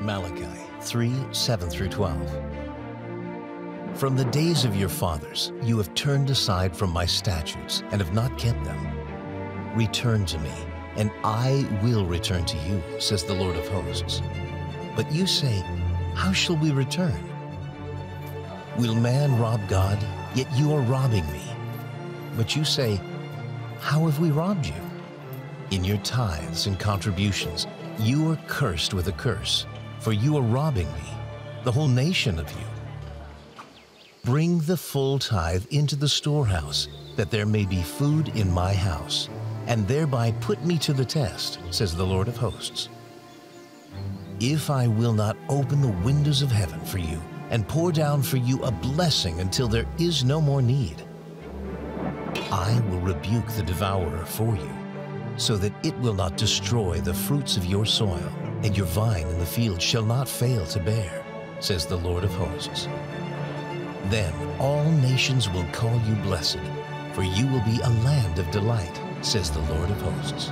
Malachi 3 7 through 12. From the days of your fathers, you have turned aside from my statutes and have not kept them. Return to me, and I will return to you, says the Lord of hosts. But you say, How shall we return? Will man rob God? Yet you are robbing me. But you say, How have we robbed you? In your tithes and contributions, you are cursed with a curse, for you are robbing me, the whole nation of you. Bring the full tithe into the storehouse, that there may be food in my house, and thereby put me to the test, says the Lord of hosts. If I will not open the windows of heaven for you, and pour down for you a blessing until there is no more need, I will rebuke the devourer for you so that it will not destroy the fruits of your soil, and your vine in the field shall not fail to bear, says the Lord of hosts. Then all nations will call you blessed, for you will be a land of delight, says the Lord of hosts.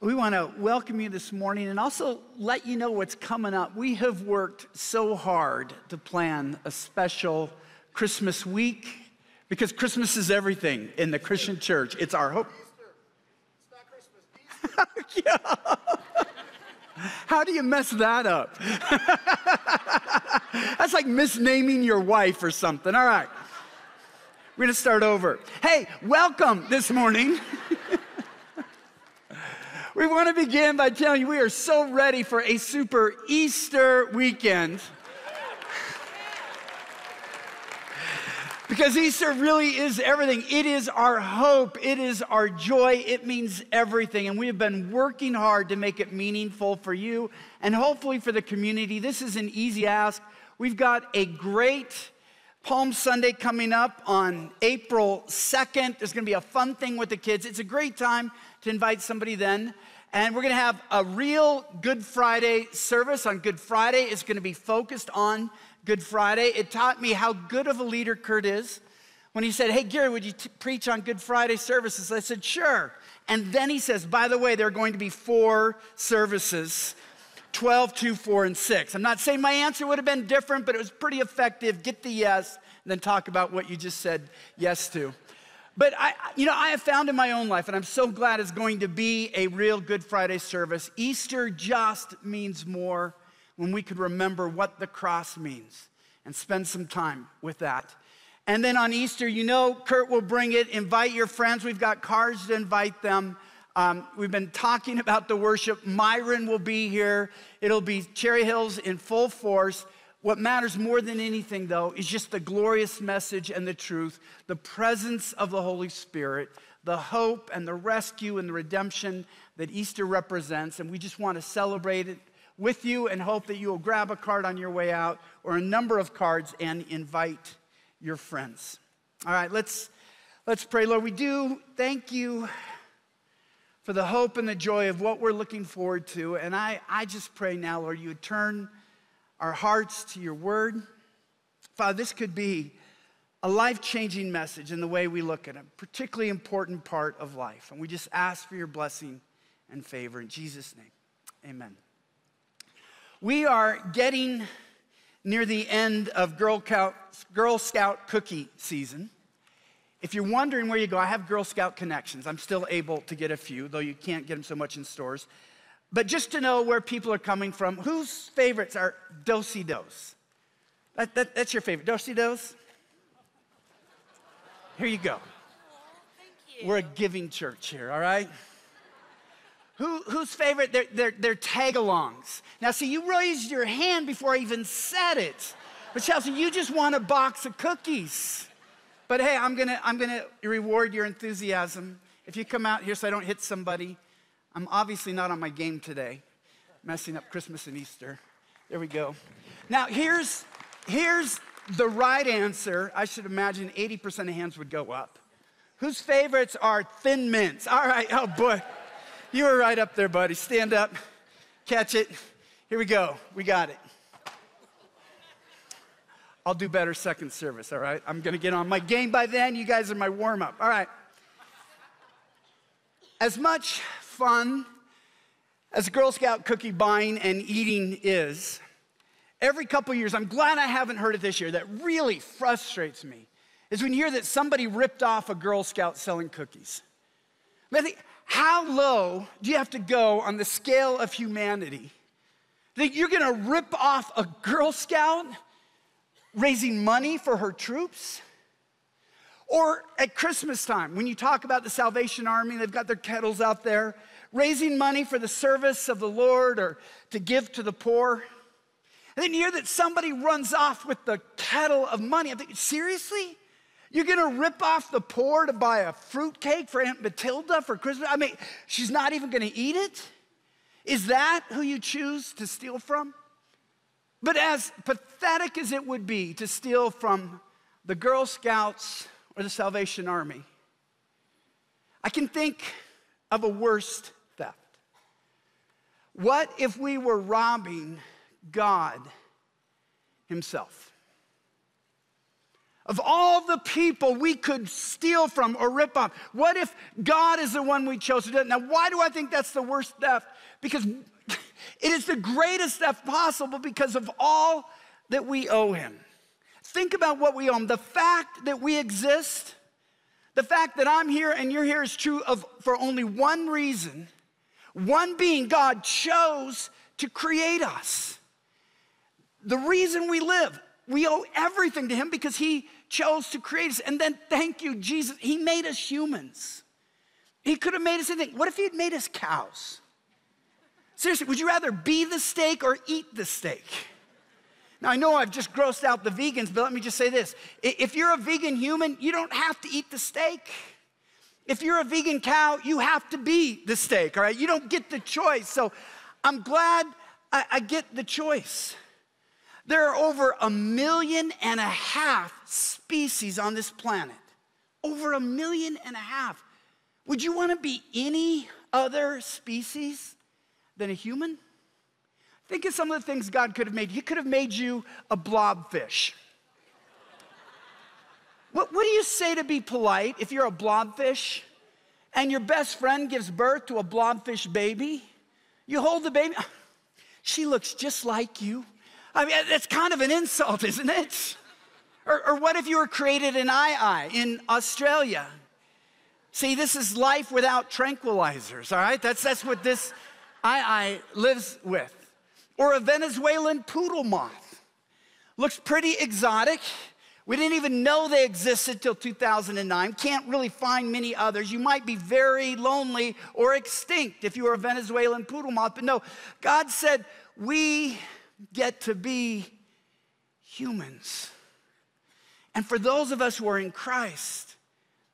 We want to welcome you this morning and also let you know what's coming up. We have worked so hard to plan a special Christmas week because Christmas is everything in the Christian church. It's our hope. How do you mess that up? That's like misnaming your wife or something. All right. We're going to start over. Hey, welcome this morning. we want to begin by telling you we are so ready for a super Easter weekend. Because Easter really is everything. It is our hope. It is our joy. It means everything. And we have been working hard to make it meaningful for you and hopefully for the community. This is an easy ask. We've got a great Palm Sunday coming up on April 2nd. There's going to be a fun thing with the kids. It's a great time to invite somebody then. And we're going to have a real Good Friday service on Good Friday. It's going to be focused on Good Friday. It taught me how good of a leader Kurt is. When he said, Hey, Gary, would you t- preach on Good Friday services? I said, Sure. And then he says, By the way, there are going to be four services 12, 2, 4, and 6. I'm not saying my answer would have been different, but it was pretty effective. Get the yes, and then talk about what you just said yes to. But I, you know, I have found in my own life, and I'm so glad it's going to be a real Good Friday service. Easter just means more when we could remember what the cross means and spend some time with that. And then on Easter, you know, Kurt will bring it. Invite your friends. We've got cards to invite them. Um, we've been talking about the worship. Myron will be here. It'll be Cherry Hills in full force. What matters more than anything, though, is just the glorious message and the truth, the presence of the Holy Spirit, the hope and the rescue and the redemption that Easter represents. And we just want to celebrate it with you and hope that you will grab a card on your way out or a number of cards and invite your friends. All right, let's let's pray. Lord, we do thank you for the hope and the joy of what we're looking forward to. And I, I just pray now, Lord, you would turn our hearts to your word. Father, this could be a life changing message in the way we look at a particularly important part of life. And we just ask for your blessing and favor in Jesus' name. Amen. We are getting near the end of Girl Scout, Girl Scout cookie season. If you're wondering where you go, I have Girl Scout connections. I'm still able to get a few, though you can't get them so much in stores. But just to know where people are coming from, whose favorites are Do-si-dos? That, that, that's your favorite. Do-si-dos? Here you go. You. We're a giving church here, all right? Who, favorite? They're Tagalongs. Now, see, you raised your hand before I even said it. But Chelsea, you just want a box of cookies. But hey, I'm gonna, I'm gonna reward your enthusiasm. If you come out here so I don't hit somebody, I'm obviously not on my game today, messing up Christmas and Easter. There we go. Now, here's, here's the right answer. I should imagine 80% of hands would go up. Whose favorites are thin mints? All right, oh boy. You were right up there, buddy. Stand up, catch it. Here we go. We got it. I'll do better second service, all right? I'm gonna get on my game by then. You guys are my warm up. All right. as much fun as Girl Scout cookie buying and eating is, every couple years, I'm glad I haven't heard it this year, that really frustrates me, is when you hear that somebody ripped off a Girl Scout selling cookies. I think, how low do you have to go on the scale of humanity that you're gonna rip off a Girl Scout raising money for her troops? Or at Christmas time, when you talk about the Salvation Army, they've got their kettles out there, raising money for the service of the Lord or to give to the poor. And then you hear that somebody runs off with the kettle of money. I'm seriously? You're gonna rip off the poor to buy a fruit cake for Aunt Matilda for Christmas? I mean, she's not even gonna eat it? Is that who you choose to steal from? But as pathetic as it would be to steal from the Girl Scouts or the Salvation Army, I can think of a worst theft. What if we were robbing God Himself? Of all the people we could steal from or rip off, what if God is the one we chose to do it? Now, why do I think that's the worst theft? Because it is the greatest theft possible because of all that we owe Him. Think about what we owe Him. The fact that we exist, the fact that I'm here and you're here is true of, for only one reason. One being, God chose to create us. The reason we live, we owe everything to Him because He chose to create us. And then, thank you, Jesus, He made us humans. He could have made us anything. What if He had made us cows? Seriously, would you rather be the steak or eat the steak? Now, I know I've just grossed out the vegans, but let me just say this. If you're a vegan human, you don't have to eat the steak. If you're a vegan cow, you have to be the steak, all right? You don't get the choice. So I'm glad I, I get the choice. There are over a million and a half species on this planet. Over a million and a half. Would you want to be any other species than a human? Think of some of the things God could have made. He could have made you a blobfish. What, what do you say to be polite if you're a blobfish and your best friend gives birth to a blobfish baby? You hold the baby, she looks just like you. I mean, that's kind of an insult, isn't it? Or, or what if you were created in aye-aye in Australia? See, this is life without tranquilizers, all right? That's, that's what this aye-aye lives with. Or a Venezuelan poodle moth. Looks pretty exotic. We didn't even know they existed till 2009. Can't really find many others. You might be very lonely or extinct if you were a Venezuelan poodle moth. But no, God said, we get to be humans. And for those of us who are in Christ,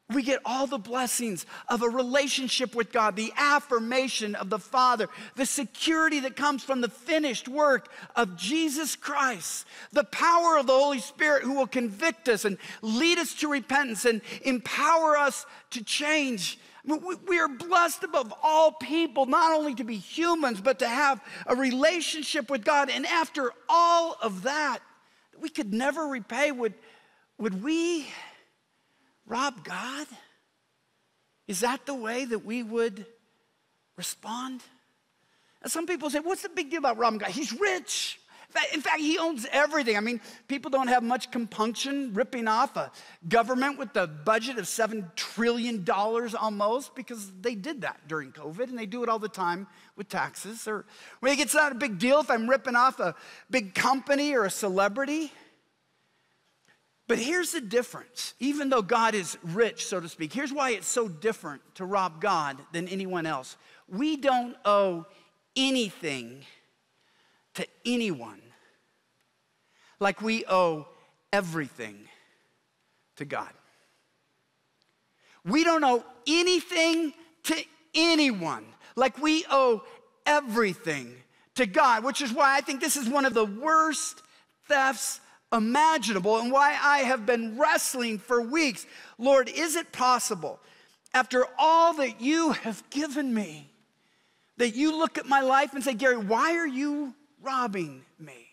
we get all the blessings of a relationship with God, the affirmation of the Father, the security that comes from the finished work of Jesus Christ, the power of the Holy Spirit who will convict us and lead us to repentance and empower us to change. We are blessed above all people, not only to be humans, but to have a relationship with God. And after all of that, we could never repay, would, would we? rob God? Is that the way that we would respond? And some people say, What's the big deal about robbing God? He's rich. In fact, he owns everything. I mean, people don't have much compunction ripping off a government with a budget of $7 trillion almost because they did that during COVID and they do it all the time with taxes. Or it's not a big deal if I'm ripping off a big company or a celebrity. But here's the difference. Even though God is rich, so to speak, here's why it's so different to rob God than anyone else. We don't owe anything to anyone like we owe everything to God. We don't owe anything to anyone like we owe everything to God, which is why I think this is one of the worst thefts imaginable and why I have been wrestling for weeks. Lord, is it possible, after all that you have given me, that you look at my life and say, Gary, why are you robbing me?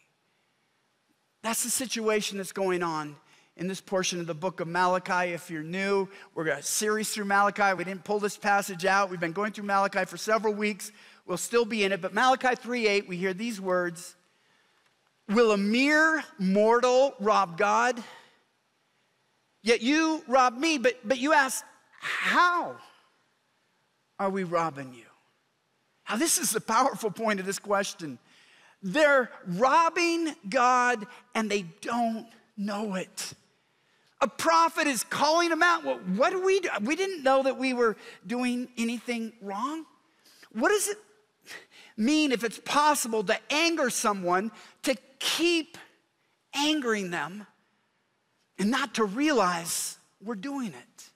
That's the situation that's going on in this portion of the book of Malachi. If you're new, we're going to series through Malachi. We didn't pull this passage out. We've been going through Malachi for several weeks. We'll still be in it. But Malachi 3:8, we hear these words: Will a mere mortal rob God? Yet you rob me, but, but you ask, how are we robbing you? Now, this is the powerful point of this question. They're robbing God and they don't know it. A prophet is calling them out. What do we do? We didn't know that we were doing anything wrong. What does it mean if it's possible to anger someone, to keep angering them, and not to realize we're doing it?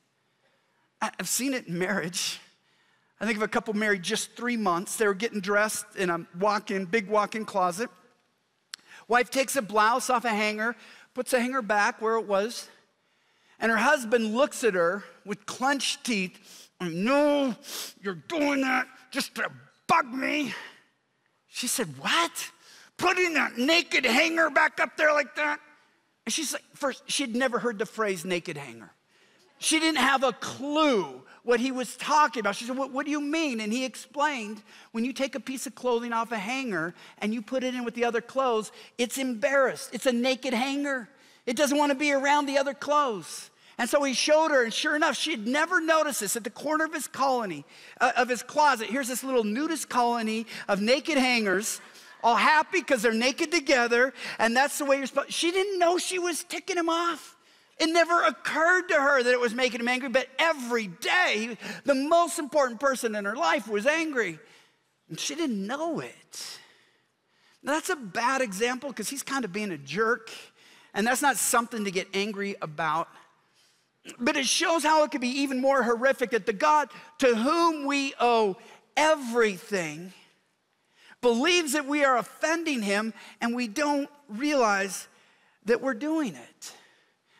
I've seen it in marriage. I think of a couple married just three months. They were getting dressed in a walk in, big walk in closet. Wife takes a blouse off a hanger, puts the hanger back where it was, and her husband looks at her with clenched teeth. I know you're doing that just to bug me. She said, What? Putting that naked hanger back up there like that? And she's like, First, she'd never heard the phrase naked hanger. She didn't have a clue what he was talking about. She said, what, what, do you mean? And he explained when you take a piece of clothing off a hanger and you put it in with the other clothes, it's embarrassed. It's a naked hanger. It doesn't want to be around the other clothes. And so he showed her, and sure enough, she had never noticed this at the corner of his colony, uh, of his closet. Here's this little nudist colony of naked hangers, all happy because they're naked together, and that's the way you're supposed. She didn't know she was ticking him off. It never occurred to her that it was making him angry, but every day, the most important person in her life was angry. And she didn't know it. Now, that's a bad example because he's kind of being a jerk, and that's not something to get angry about. But it shows how it could be even more horrific that the God to whom we owe everything believes that we are offending him and we don't realize that we're doing it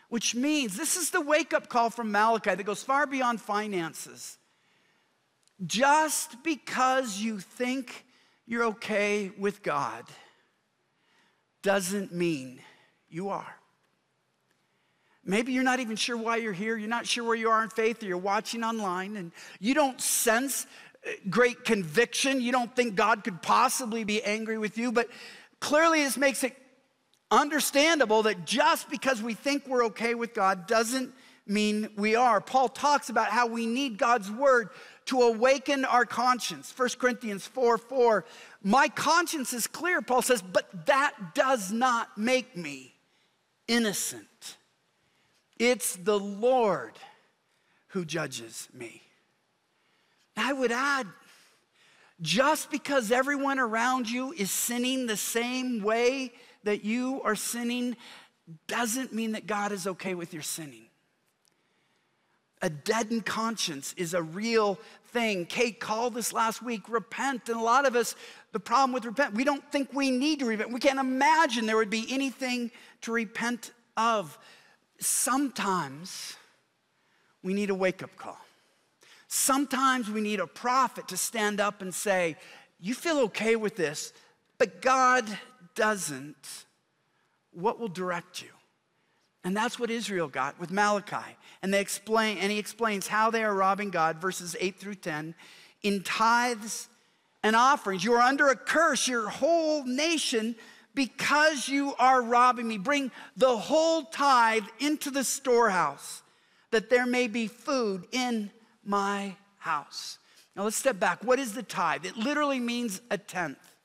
which means this is the wake up call from Malachi that goes far beyond finances. Just because you think you're okay with God doesn't mean you are. Maybe you're not even sure why you're here. You're not sure where you are in faith, or you're watching online and you don't sense uh, great conviction. You don't think God could possibly be angry with you, but clearly this makes it understandable that just because we think we're okay with God doesn't mean we are. Paul talks about how we need God's word to awaken our conscience. 1 Corinthians 4 4. My conscience is clear, Paul says, but that does not make me innocent. It's the Lord who judges me. I would add, just because everyone around you is sinning the same way that you are sinning doesn't mean that God is okay with your sinning. A deadened conscience is a real thing. Kate called this last week repent. And a lot of us, the problem with repent, we don't think we need to repent. We can't imagine there would be anything to repent of. Sometimes we need a wake up call. Sometimes we need a prophet to stand up and say, You feel okay with this, but God doesn't, what will direct you? And that's what Israel got with Malachi. And they explain, and he explains how they are robbing God, verses 8 through 10, in tithes and offerings. You are under a curse, your whole nation, because you are robbing me. Bring the whole tithe into the storehouse, that there may be food in my house. Now let's step back. What is the tithe? It literally means a tenth.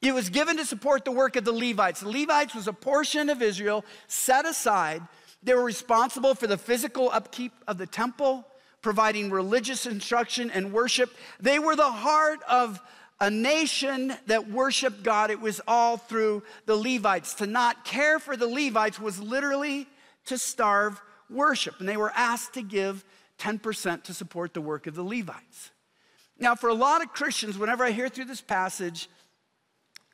It was given to support the work of the Levites. The Levites was a portion of Israel set aside. They were responsible for the physical upkeep of the temple, providing religious instruction and worship. They were the heart of a nation that worshiped God. It was all through the Levites. To not care for the Levites was literally to starve worship. And they were asked to give 10% to support the work of the Levites. Now, for a lot of Christians, whenever I hear through this passage,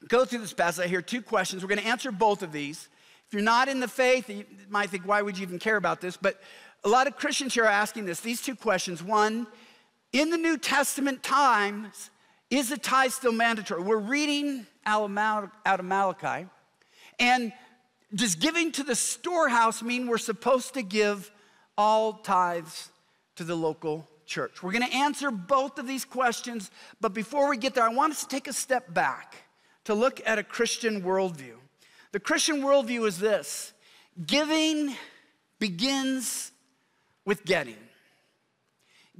go through this passage, I hear two questions. We're going to answer both of these. If you're not in the faith, you might think, why would you even care about this? But a lot of Christians here are asking this these two questions. One, in the New Testament times, is the tithe still mandatory? We're reading out of Malachi, and does giving to the storehouse mean we're supposed to give all tithes to the local church? We're going to answer both of these questions, but before we get there, I want us to take a step back to look at a Christian worldview. The Christian worldview is this giving begins with getting.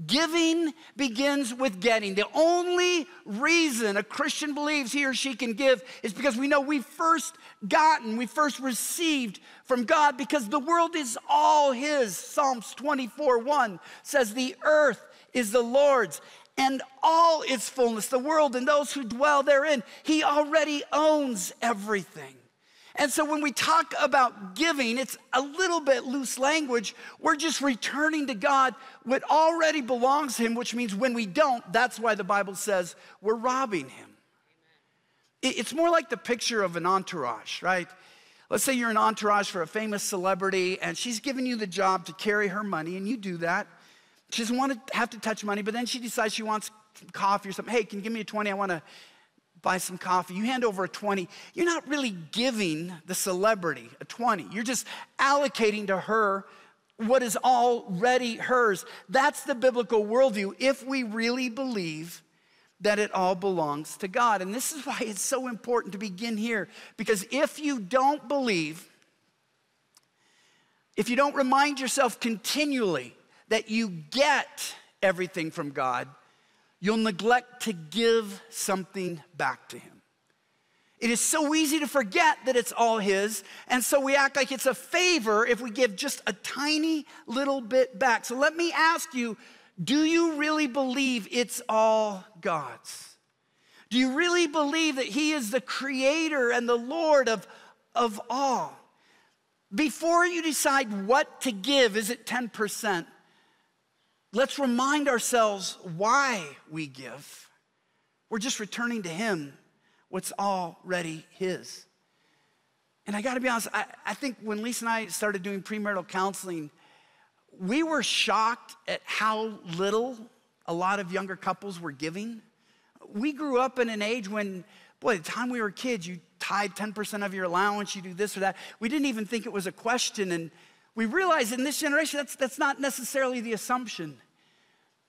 Giving begins with getting. The only reason a Christian believes he or she can give is because we know we first gotten, we first received from God because the world is all His. Psalms 24 1 says, The earth is the Lord's and all its fullness, the world and those who dwell therein. He already owns everything. And so when we talk about giving, it's a little bit loose language. We're just returning to God what already belongs to Him, which means when we don't, that's why the Bible says we're robbing Him. It's more like the picture of an entourage, right? Let's say you're an entourage for a famous celebrity and she's giving you the job to carry her money, and you do that. She doesn't want to have to touch money, but then she decides she wants coffee or something. Hey, can you give me a 20? I want to buy some coffee. You hand over a 20. You're not really giving the celebrity a 20. You're just allocating to her what is already hers. That's the biblical worldview if we really believe that it all belongs to God. And this is why it's so important to begin here because if you don't believe, if you don't remind yourself continually that you get everything from God, you'll neglect to give something back to Him. It is so easy to forget that it's all His, and so we act like it's a favor if we give just a tiny little bit back. So let me ask you do you really believe it's all God's? Do you really believe that He is the creator and the Lord of, of all? Before you decide what to give, is it 10%? Let's remind ourselves why we give. We're just returning to Him what's already His. And I gotta be honest, I, I, think when Lisa and I started doing premarital counseling, we were shocked at how little a lot of younger couples were giving. We grew up in an age when, boy, the time we were kids, you tied 10% of your allowance, you do this or that. We didn't even think it was a question. And we realized in this generation, that's, that's not necessarily the assumption.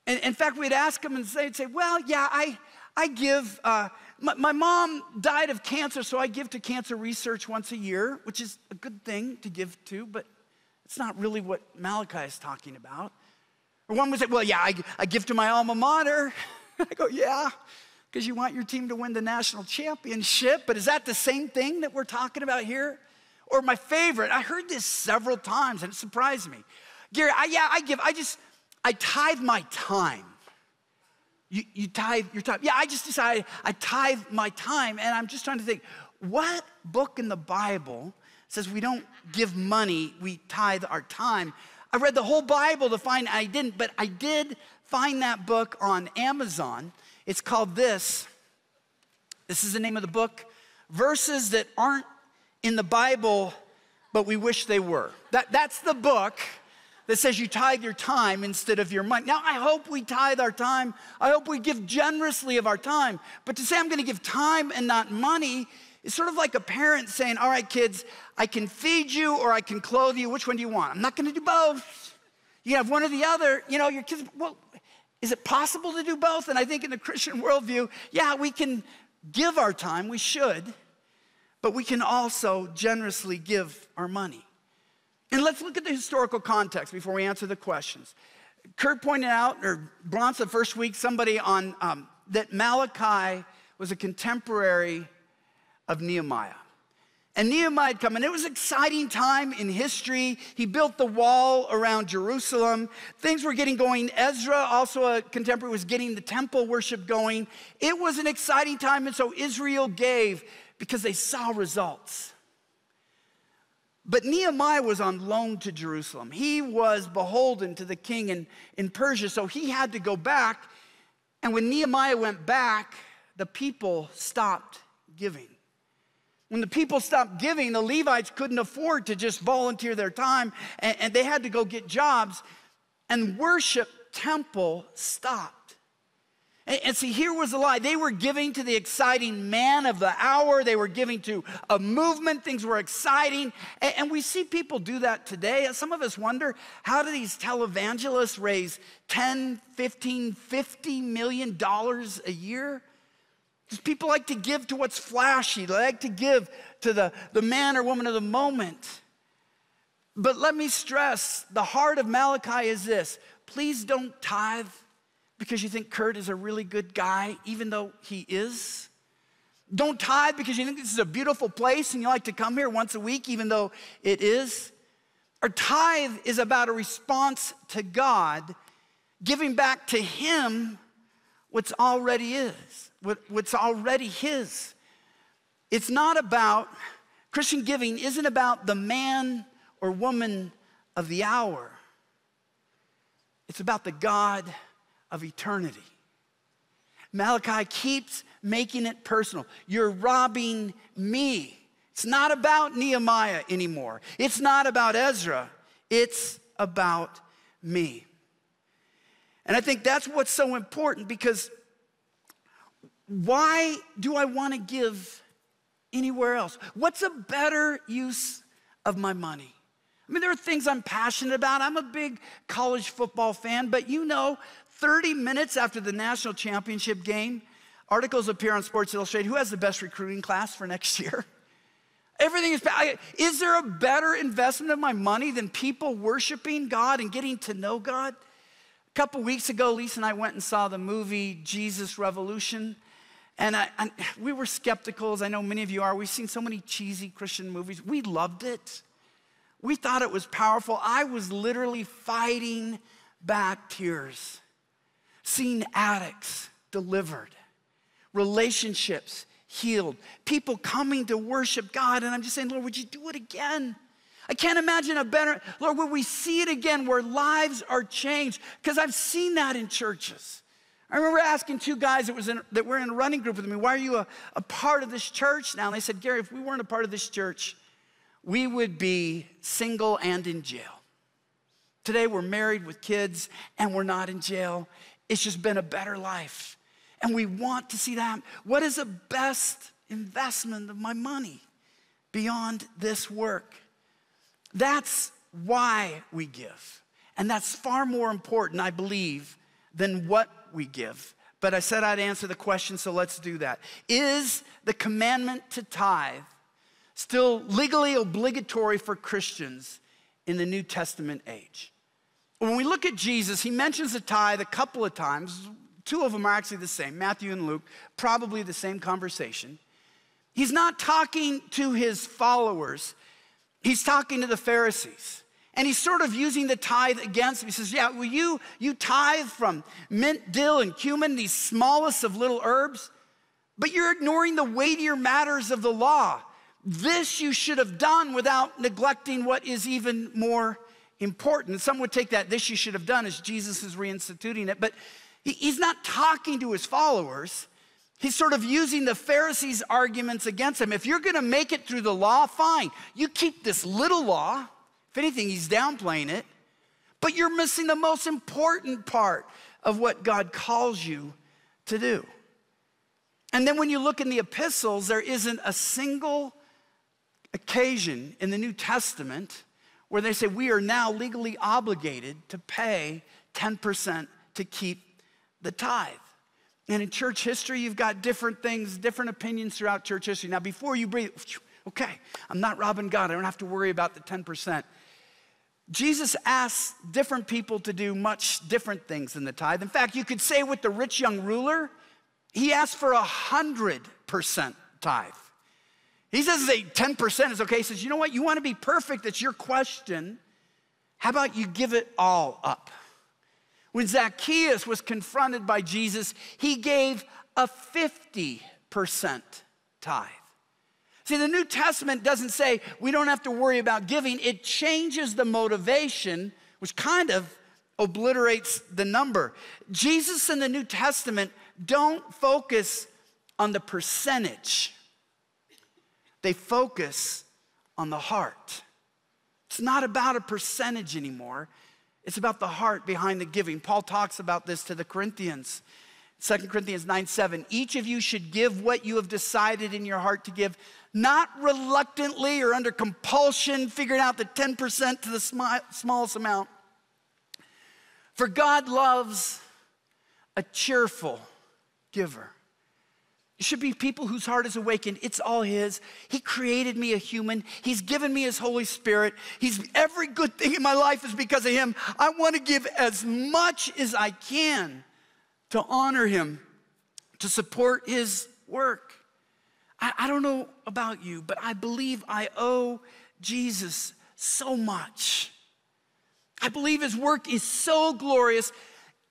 And in fact, we'd ask them and they'd say, Well, yeah, I, I give. Uh, my, my, mom died of cancer, so I give to cancer research once a year, which is a good thing to give to, but it's not really what Malachi is talking about. Or one would say, Well, yeah, I, I give to my alma mater. I go, Yeah, because you want your team to win the national championship, but is that the same thing that we're talking about here? Or my favorite, I heard this several times and it surprised me. Gary, I, yeah, I give, I just, I tithe my time. You, you tithe your time. Yeah, I just decided I tithe my time, and I'm just trying to think what book in the Bible says we don't give money, we tithe our time? I read the whole Bible to find I didn't, but I did find that book on Amazon. It's called This. This is the name of the book. Verses that aren't in the Bible, but we wish they were. That, that's the book that says you tithe your time instead of your money. Now, I hope we tithe our time. I hope we give generously of our time. But to say I'm going to give time and not money is sort of like a parent saying, All right, kids, I can feed you or I can clothe you. Which one do you want? I'm not going to do both. You have one or the other. You know, your kids, well, is it possible to do both? And I think in the Christian worldview, yeah, we can give our time, we should, but we can also generously give our money. And let's look at the historical context before we answer the questions. Kurt pointed out, or Bronze the first week, somebody on um, that Malachi was a contemporary of Nehemiah. And Nehemiah had come, and it was an exciting time in history. He built the wall around Jerusalem. Things were getting going. Ezra, also a contemporary, was getting the temple worship going. It was an exciting time, and so Israel gave because they saw results. But Nehemiah was on loan to Jerusalem. He was beholden to the king in, in Persia, so he had to go back. And when Nehemiah went back, the people stopped giving. When the people stopped giving, the Levites couldn't afford to just volunteer their time, and, and they had to go get jobs, and worship temple stopped. And, and, see, here was the lie. They were giving to the exciting man of the hour. They were giving to a movement. Things were exciting. And, and we see people do that today. Some of us wonder how do these televangelists raise 10, 15, 50 million dollars a year? Because people like to give to what's flashy. They like to give to the, the man or woman of the moment. But let me stress the heart of Malachi is this please don't tithe because you think Kurt is a really good guy, even though he is. Don't tithe because you think this is a beautiful place and you like to come here once a week, even though it is. Our tithe is about a response to God, giving back to Him what's already is, what's already His. It's not about, Christian giving isn't about the man or woman of the hour, it's about the God of eternity. Malachi keeps making it personal. You're robbing me. It's not about Nehemiah anymore. It's not about Ezra. It's about me. And I think that's what's so important because why do I want to give anywhere else? What's a better use of my money? I mean, there are things I'm passionate about. I'm a big college football fan, but you know, 30 minutes after the national championship game, articles appear on Sports Illustrated who has the best recruiting class for next year? Everything is, is there a better investment of my money than people worshiping God and getting to know God? A couple weeks ago, Lisa and I went and saw the movie Jesus Revolution. And, I, and we were skeptical, as I know many of you are. We've seen so many cheesy Christian movies. We loved it. We thought it was powerful. I was literally fighting back tears seeing addicts delivered, relationships healed, people coming to worship God. And I'm just saying, Lord, would you do it again? I can't imagine a better, Lord, would we see it again where lives are changed? Because I've seen that in churches. I remember asking two guys that, was in, that were in a running group with me, why are you a, a part of this church now? And they said, Gary, if we weren't a part of this church, we would be single and in jail. Today we're married with kids and we're not in jail. It's just been a better life. And we want to see that. What is the best investment of my money beyond this work? That's why we give. And that's far more important, I believe, than what we give. But I said I'd answer the question, so let's do that. Is the commandment to tithe still legally obligatory for Christians in the New Testament age? When we look at Jesus, he mentions the tithe a couple of times. Two of them are actually the same Matthew and Luke, probably the same conversation. He's not talking to his followers, he's talking to the Pharisees. And he's sort of using the tithe against them. He says, Yeah, well, you, you tithe from mint, dill, and cumin, these smallest of little herbs, but you're ignoring the weightier matters of the law. This you should have done without neglecting what is even more important. Some would take that, this you should have done, as Jesus is reinstituting it. But he's not talking to his followers. He's sort of using the Pharisees' arguments against him. If you're going to make it through the law, fine. You keep this little law. If anything, he's downplaying it. But you're missing the most important part of what God calls you to do. And then when you look in the epistles, there isn't a single occasion in the New Testament where they say we are now legally obligated to pay 10% to keep the tithe. And in church history, you've got different things, different opinions throughout church history. Now, before you breathe, okay, I'm not robbing God. I don't have to worry about the 10%. Jesus asks different people to do much different things than the tithe. In fact, you could say with the rich young ruler, he asked for a 100% tithe. He says 10% is okay. He says, you know what? You want to be perfect. That's your question. How about you give it all up? When Zacchaeus was confronted by Jesus, he gave a 50% tithe. See, the New Testament doesn't say we don't have to worry about giving, it changes the motivation, which kind of obliterates the number. Jesus in the New Testament don't focus on the percentage they focus on the heart. It's not about a percentage anymore. It's about the heart behind the giving. Paul talks about this to the Corinthians. 2 Corinthians 9 7. Each of you should give what you have decided in your heart to give, not reluctantly or under compulsion, figuring out the 10% to the smallest amount. For God loves a cheerful giver. Should be people whose heart is awakened. It's all His. He created me a human. He's given me His Holy Spirit. He's every good thing in my life is because of Him. I want to give as much as I can to honor Him, to support His work. I, I don't know about you, but I believe I owe Jesus so much. I believe His work is so glorious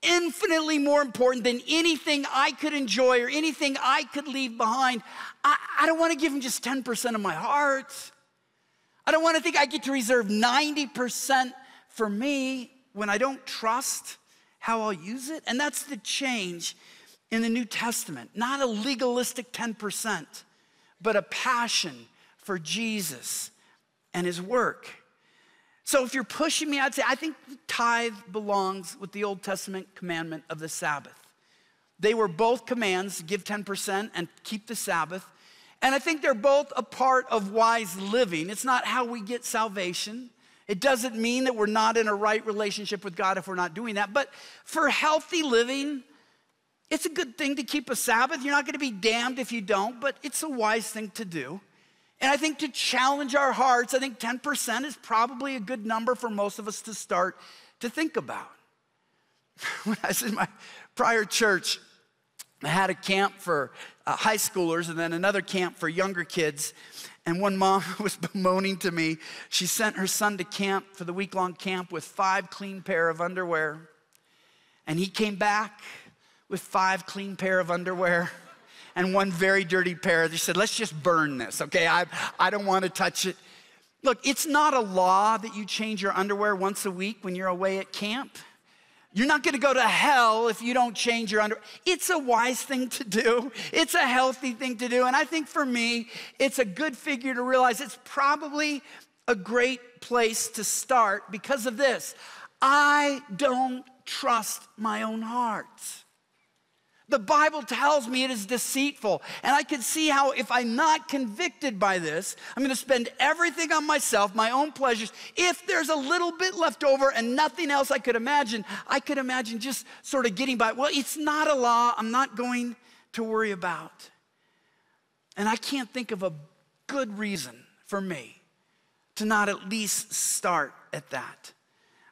infinitely more important than anything I could enjoy or anything I could leave behind. I, I don't want to give him just 10% of my heart. I don't want to think I get to reserve 90% for me when I don't trust how I'll use it. And that's the change in the New Testament. Not a legalistic 10%, but a passion for Jesus and his work. So if you're pushing me, I'd say I think the tithe belongs with the Old Testament commandment of the Sabbath. They were both commands give 10% and keep the Sabbath. And I think they're both a part of wise living. It's not how we get salvation. It doesn't mean that we're not in a right relationship with God if we're not doing that. But for healthy living, it's a good thing to keep a Sabbath. You're not going to be damned if you don't, but it's a wise thing to do. And I think to challenge our hearts, I think 10% is probably a good number for most of us to start to think about. When I was in my prior church, I had a camp for uh, high schoolers and then another camp for younger kids. And one mom was bemoaning to me. She sent her son to camp for the week long camp with five clean pair of underwear. And he came back with five clean pair of underwear and one very dirty pair. They said, let's just burn this, okay? I, I don't want to touch it. Look, it's not a law that you change your underwear once a week when you're away at camp. You're not gonna go to hell if you don't change your underwear. It's a wise thing to do, it's a healthy thing to do. And I think for me, it's a good figure to realize it's probably a great place to start because of this. I don't trust my own heart. The Bible tells me it is deceitful. And I can see how, if I'm not convicted by this, I'm gonna spend everything on myself, my own pleasures. If there's a little bit left over and nothing else I could imagine, I could imagine just sort of getting by. Well, it's not a law I'm not going to worry about. And I can't think of a good reason for me to not at least start at that.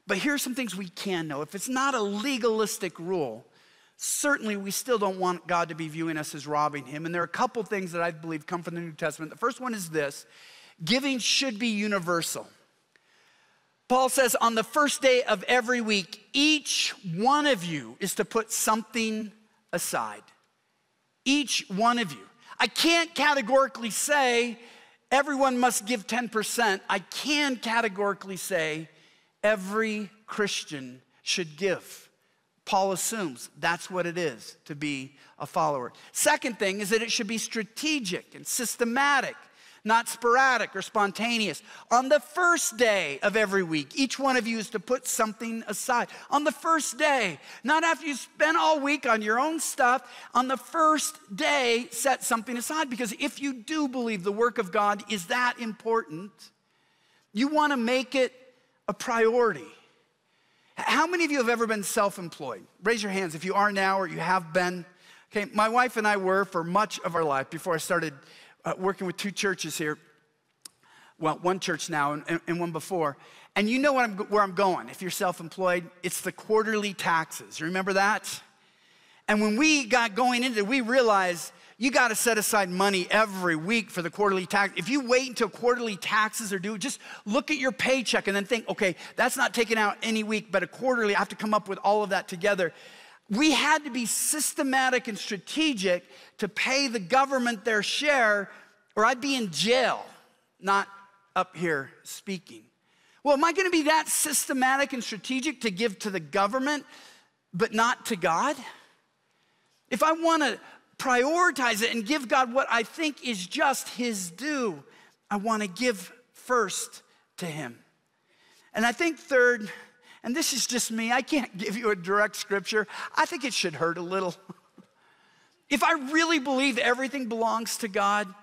But here's some things we can know. If it's not a legalistic rule, certainly we still don't want God to be viewing us as robbing Him. And there are a couple things that I believe come from the New Testament. The first one is this giving should be universal. Paul says, on the first day of every week, each one of you is to put something aside. Each one of you. I can't categorically say everyone must give 10%. I can categorically say every Christian should give. Paul assumes that's what it is to be a follower. Second thing is that it should be strategic and systematic, not sporadic or spontaneous. On the first day of every week, each one of you is to put something aside. On the first day, not after you spend all week on your own stuff, on the first day, set something aside because if you do believe the work of God is that important, you want to make it a priority. How many of you have ever been self employed? Raise your hands if you are now or you have been. Okay, my wife and I were for much of our life before I started uh, working with two churches here. Well, one church now and, and one before. And you know I'm, where I'm going if you're self employed. It's the quarterly taxes. Remember that? And when we got going into it, we realized you got to set aside money every week for the quarterly tax. If you wait until quarterly taxes are due, just look at your paycheck and then think, okay, that's not taken out any week, but a quarterly, I have to come up with all of that together. We had to be systematic and strategic to pay the government their share, or I'd be in jail, not up here speaking. Well, am I going to be that systematic and strategic to give to the government, but not to God? If I want to prioritize it and give God what I think is just His due. I want to give first to Him. And I think, third, and this is just me, I can't give you a direct scripture. I think it should hurt a little. if I really believe everything belongs to God,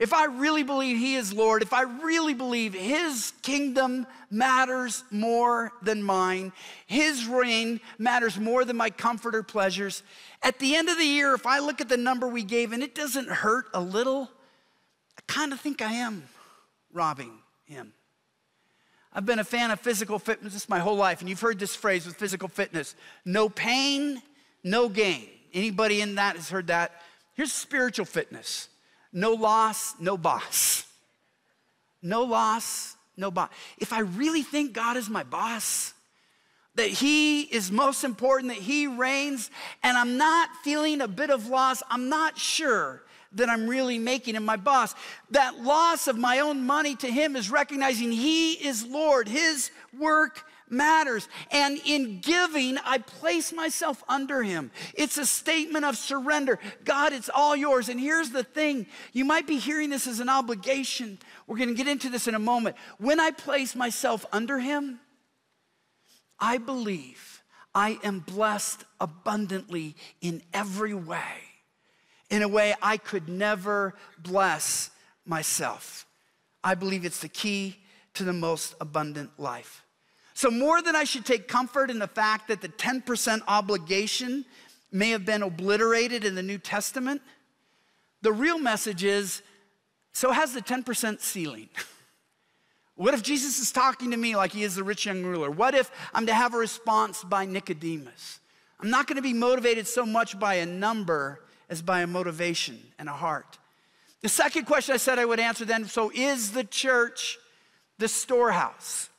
if I really believe He is Lord, if I really believe His kingdom matters more than mine, His reign matters more than my comfort or pleasures, at the end of the year, if I look at the number we gave and it doesn't hurt a little, I kind of think I am robbing Him. I've been a fan of physical fitness my whole life, and you've heard this phrase with physical fitness no pain, no gain. Anybody in that has heard that? Here's spiritual fitness no loss, no boss. No loss, no boss. If I really think God is my boss, that He is most important, that He reigns, and I'm not feeling a bit of loss, I'm not sure that I'm really making him my boss. That loss of my own money to him is recognizing he is Lord, his work matters. And in giving, I place myself under Him. It's a statement of surrender. God, it's all yours. And here's the thing you might be hearing this as an obligation. We're going to get into this in a moment. When I place myself under Him, I believe I am blessed abundantly in every way, in a way I could never bless myself. I believe it's the key to the most abundant life. So, more than I should take comfort in the fact that the 10% obligation may have been obliterated in the New Testament, the real message is so has the 10% ceiling. What if Jesus is talking to me like he is the rich young ruler? What if I'm to have a response by Nicodemus? I'm not going to be motivated so much by a number as by a motivation and a heart. The second question I said I would answer then so is the church the storehouse?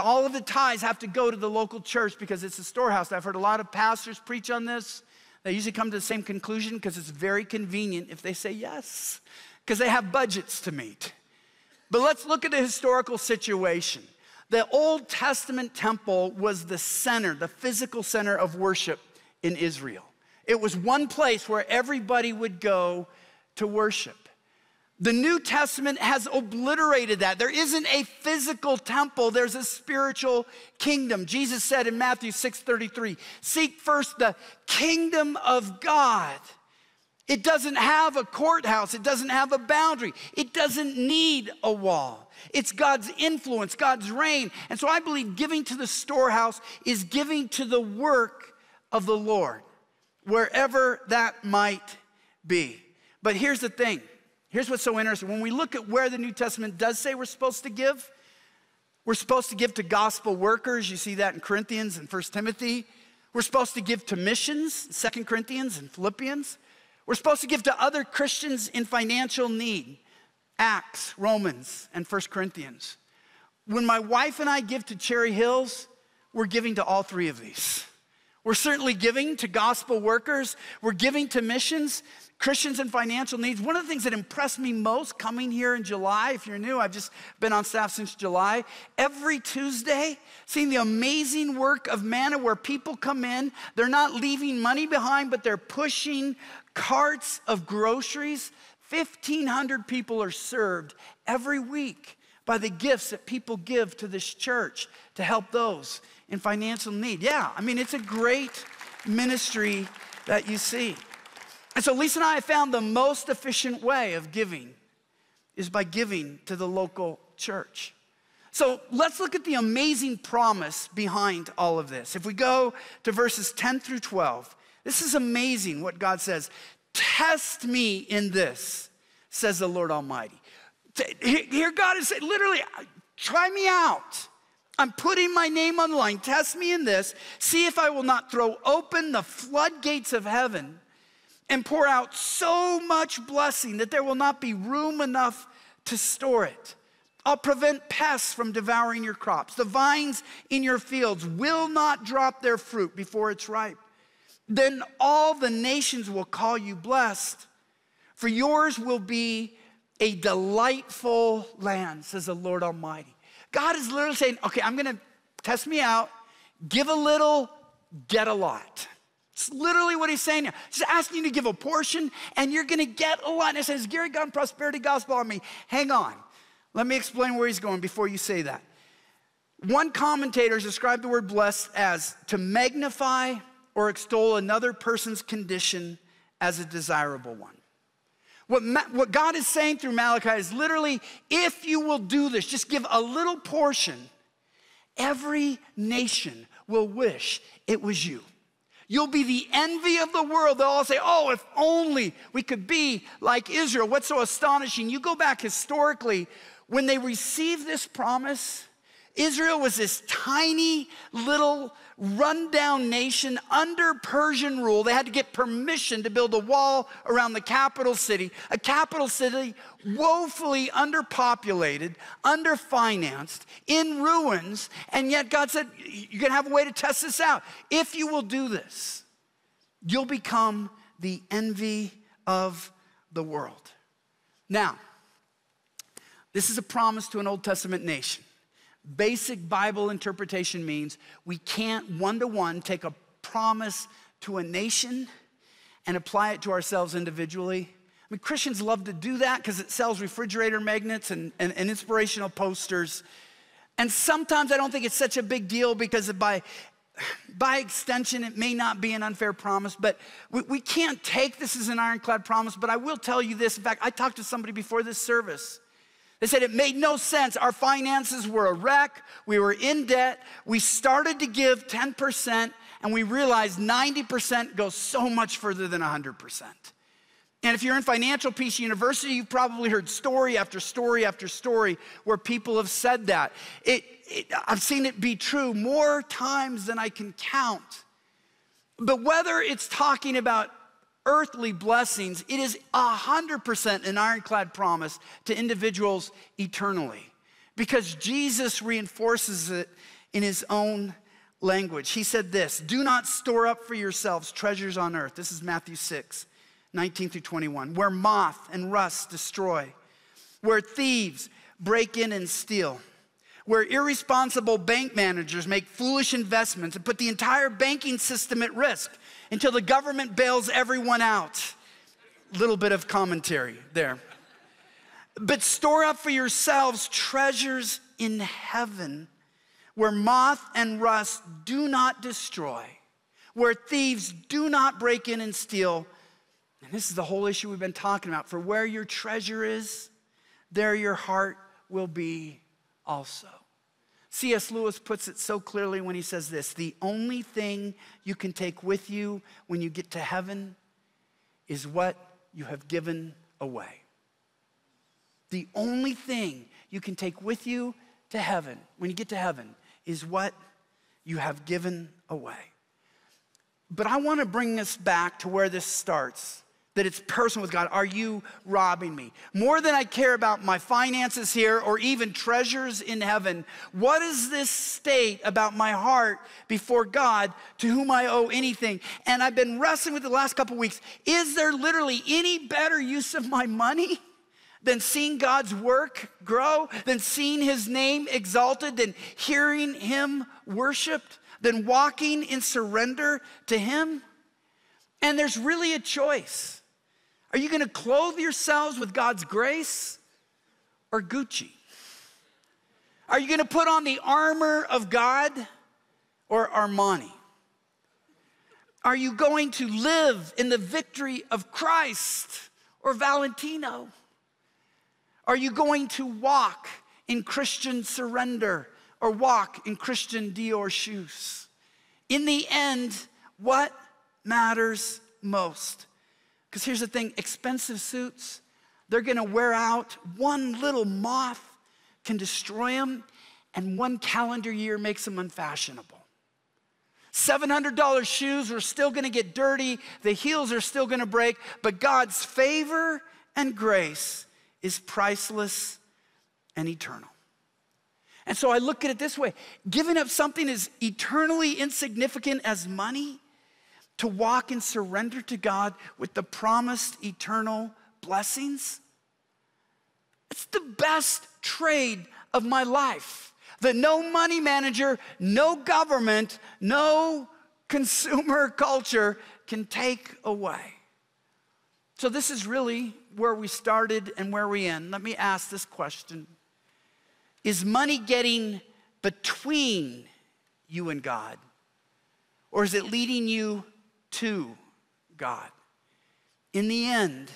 All of the tithes have to go to the local church because it's a storehouse. I've heard a lot of pastors preach on this. They usually come to the same conclusion because it's very convenient if they say yes, because they have budgets to meet. But let's look at the historical situation. The Old Testament temple was the center, the physical center of worship in Israel. It was one place where everybody would go to worship. The New Testament has obliterated that. There isn't a physical temple, there's a spiritual kingdom. Jesus said in Matthew 6:33, "Seek first the kingdom of God." It doesn't have a courthouse, it doesn't have a boundary, it doesn't need a wall. It's God's influence, God's reign. And so I believe giving to the storehouse is giving to the work of the Lord, wherever that might be. But here's the thing Here's what's so interesting. When we look at where the New Testament does say we're supposed to give, we're supposed to give to gospel workers. You see that in Corinthians and 1 Timothy. We're supposed to give to missions, 2 Corinthians and Philippians. We're supposed to give to other Christians in financial need, Acts, Romans, and 1 Corinthians. When my wife and I give to Cherry Hills, we're giving to all three of these. We're certainly giving to gospel workers, we're giving to missions, Christians and financial needs. One of the things that impressed me most coming here in July, if you're new, I've just been on staff since July. Every Tuesday, seeing the amazing work of Manna where people come in, they're not leaving money behind, but they're pushing carts of groceries. 1,500 people are served every week by the gifts that people give to this church to help those in financial need. Yeah, I mean, it's a great ministry that you see. And so Lisa and I have found the most efficient way of giving is by giving to the local church. So let's look at the amazing promise behind all of this. If we go to verses 10 through 12, this is amazing what God says. Test me in this, says the Lord Almighty. Here, God is saying, literally, try me out. I'm putting my name on the line. Test me in this. See if I will not throw open the floodgates of heaven and pour out so much blessing that there will not be room enough to store it. I'll prevent pests from devouring your crops. The vines in your fields will not drop their fruit before it's ripe. Then all the nations will call you blessed, for yours will be a delightful land, says the Lord Almighty. God is literally saying, okay, I'm gonna test me out, give a little, get a lot. It's literally what he's saying. He's asking you to give a portion and you're gonna get a lot. And it says, Gary got prosperity gospel on me. Hang on. Let me explain where he's going before you say that. One commentator has described the word blessed as to magnify or extol another person's condition as a desirable one. What, Ma- what God is saying through Malachi is literally if you will do this, just give a little portion, every nation will wish it was you. You'll be the envy of the world. They'll all say, Oh, if only we could be like Israel. What's so astonishing? You go back historically, when they received this promise, Israel was this tiny little rundown nation under Persian rule. They had to get permission to build a wall around the capital city, a capital city woefully underpopulated, underfinanced, in ruins. And yet God said, You're gonna have a way to test this out. If you will do this, you'll become the envy of the world. Now, this is a promise to an Old Testament nation. Basic Bible interpretation means we can't one to one take a promise to a nation and apply it to ourselves individually. I mean, Christians love to do that because it sells refrigerator magnets and, and, and, inspirational posters. And sometimes I don't think it's such a big deal because by, by extension, it may not be an unfair promise, but we, we can't take this as an ironclad promise. But I will tell you this. In fact, I talked to somebody before this service they said it made no sense. Our finances were a wreck. We were in debt. We started to give 10%, and we realized 90% goes so much further than 100%. And if you're in Financial Peace University, you've probably heard story after story after story where people have said that. It, it, I've seen it be true more times than I can count. But whether it's talking about earthly blessings, it is 100% an ironclad promise to individuals eternally because Jesus reinforces it in his own language. He said this Do not store up for yourselves treasures on earth. This is Matthew 6, 19 through 21, where moth and rust destroy, where thieves break in and steal. Where irresponsible bank managers make foolish investments and put the entire banking system at risk until the government bails everyone out. Little bit of commentary there. But store up for yourselves treasures in heaven where moth and rust do not destroy, where thieves do not break in and steal. And this is the whole issue we've been talking about. For where your treasure is, there your heart will be also. C.S. Lewis puts it so clearly when he says this the only thing you can take with you when you get to heaven is what you have given away. The only thing you can take with you to heaven when you get to heaven is what you have given away. But I want to bring us back to where this starts that it's personal with God. Are you robbing me? More than I care about my finances here or even treasures in heaven, what is this state about my heart before God to whom I owe anything? And I've been wrestling with the last couple weeks. Is there literally any better use of my money? Than seeing God's work grow, than seeing his name exalted, than hearing him worshiped, than walking in surrender to him? And there's really a choice. Are you going to clothe yourselves with God's grace or Gucci? Are you going to put on the armor of God or Armani? Are you going to live in the victory of Christ or Valentino? Are you going to walk in Christian surrender or walk in Christian Dior shoes? In the end, what matters most? Because here's the thing expensive suits, they're gonna wear out. One little moth can destroy them, and one calendar year makes them unfashionable. $700 shoes are still gonna get dirty, the heels are still gonna break, but God's favor and grace is priceless and eternal. And so I look at it this way giving up something as eternally insignificant as money to walk and surrender to God with the promised eternal blessings? It's the best trade of my life that no money manager, no government, no consumer culture can take away. So, this is really where we started and where we end. Let me ask this question Is money getting between you and God? Or is it leading you to God. In the end,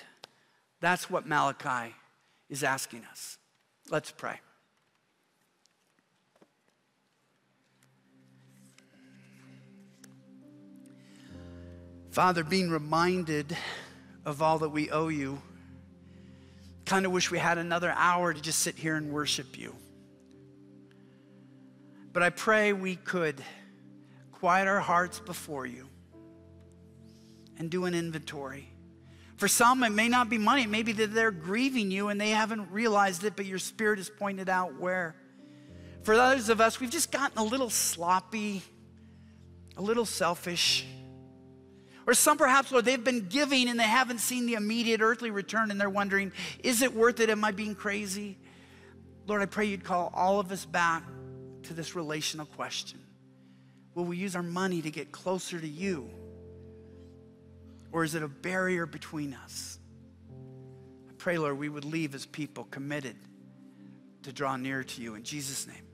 that's what Malachi is asking us. Let's pray. Father, being reminded of all that we owe you, kind of wish we had another hour to just sit here and worship you. But I pray we could quiet our hearts before you and do an inventory. For some, it may not be money. It may be that they're grieving you and they haven't realized it, but your spirit has pointed out where. For others of us, we've just gotten a little sloppy, a little selfish. Or some perhaps, Lord, they've been giving and they haven't seen the immediate earthly return and they're wondering, is it worth it? Am I being crazy? Lord, I pray you'd call all of us back to this relational question Will we use our money to get closer to you? Or is it a barrier between us? I pray, Lord, we would leave as people committed to draw near to you. In Jesus' name.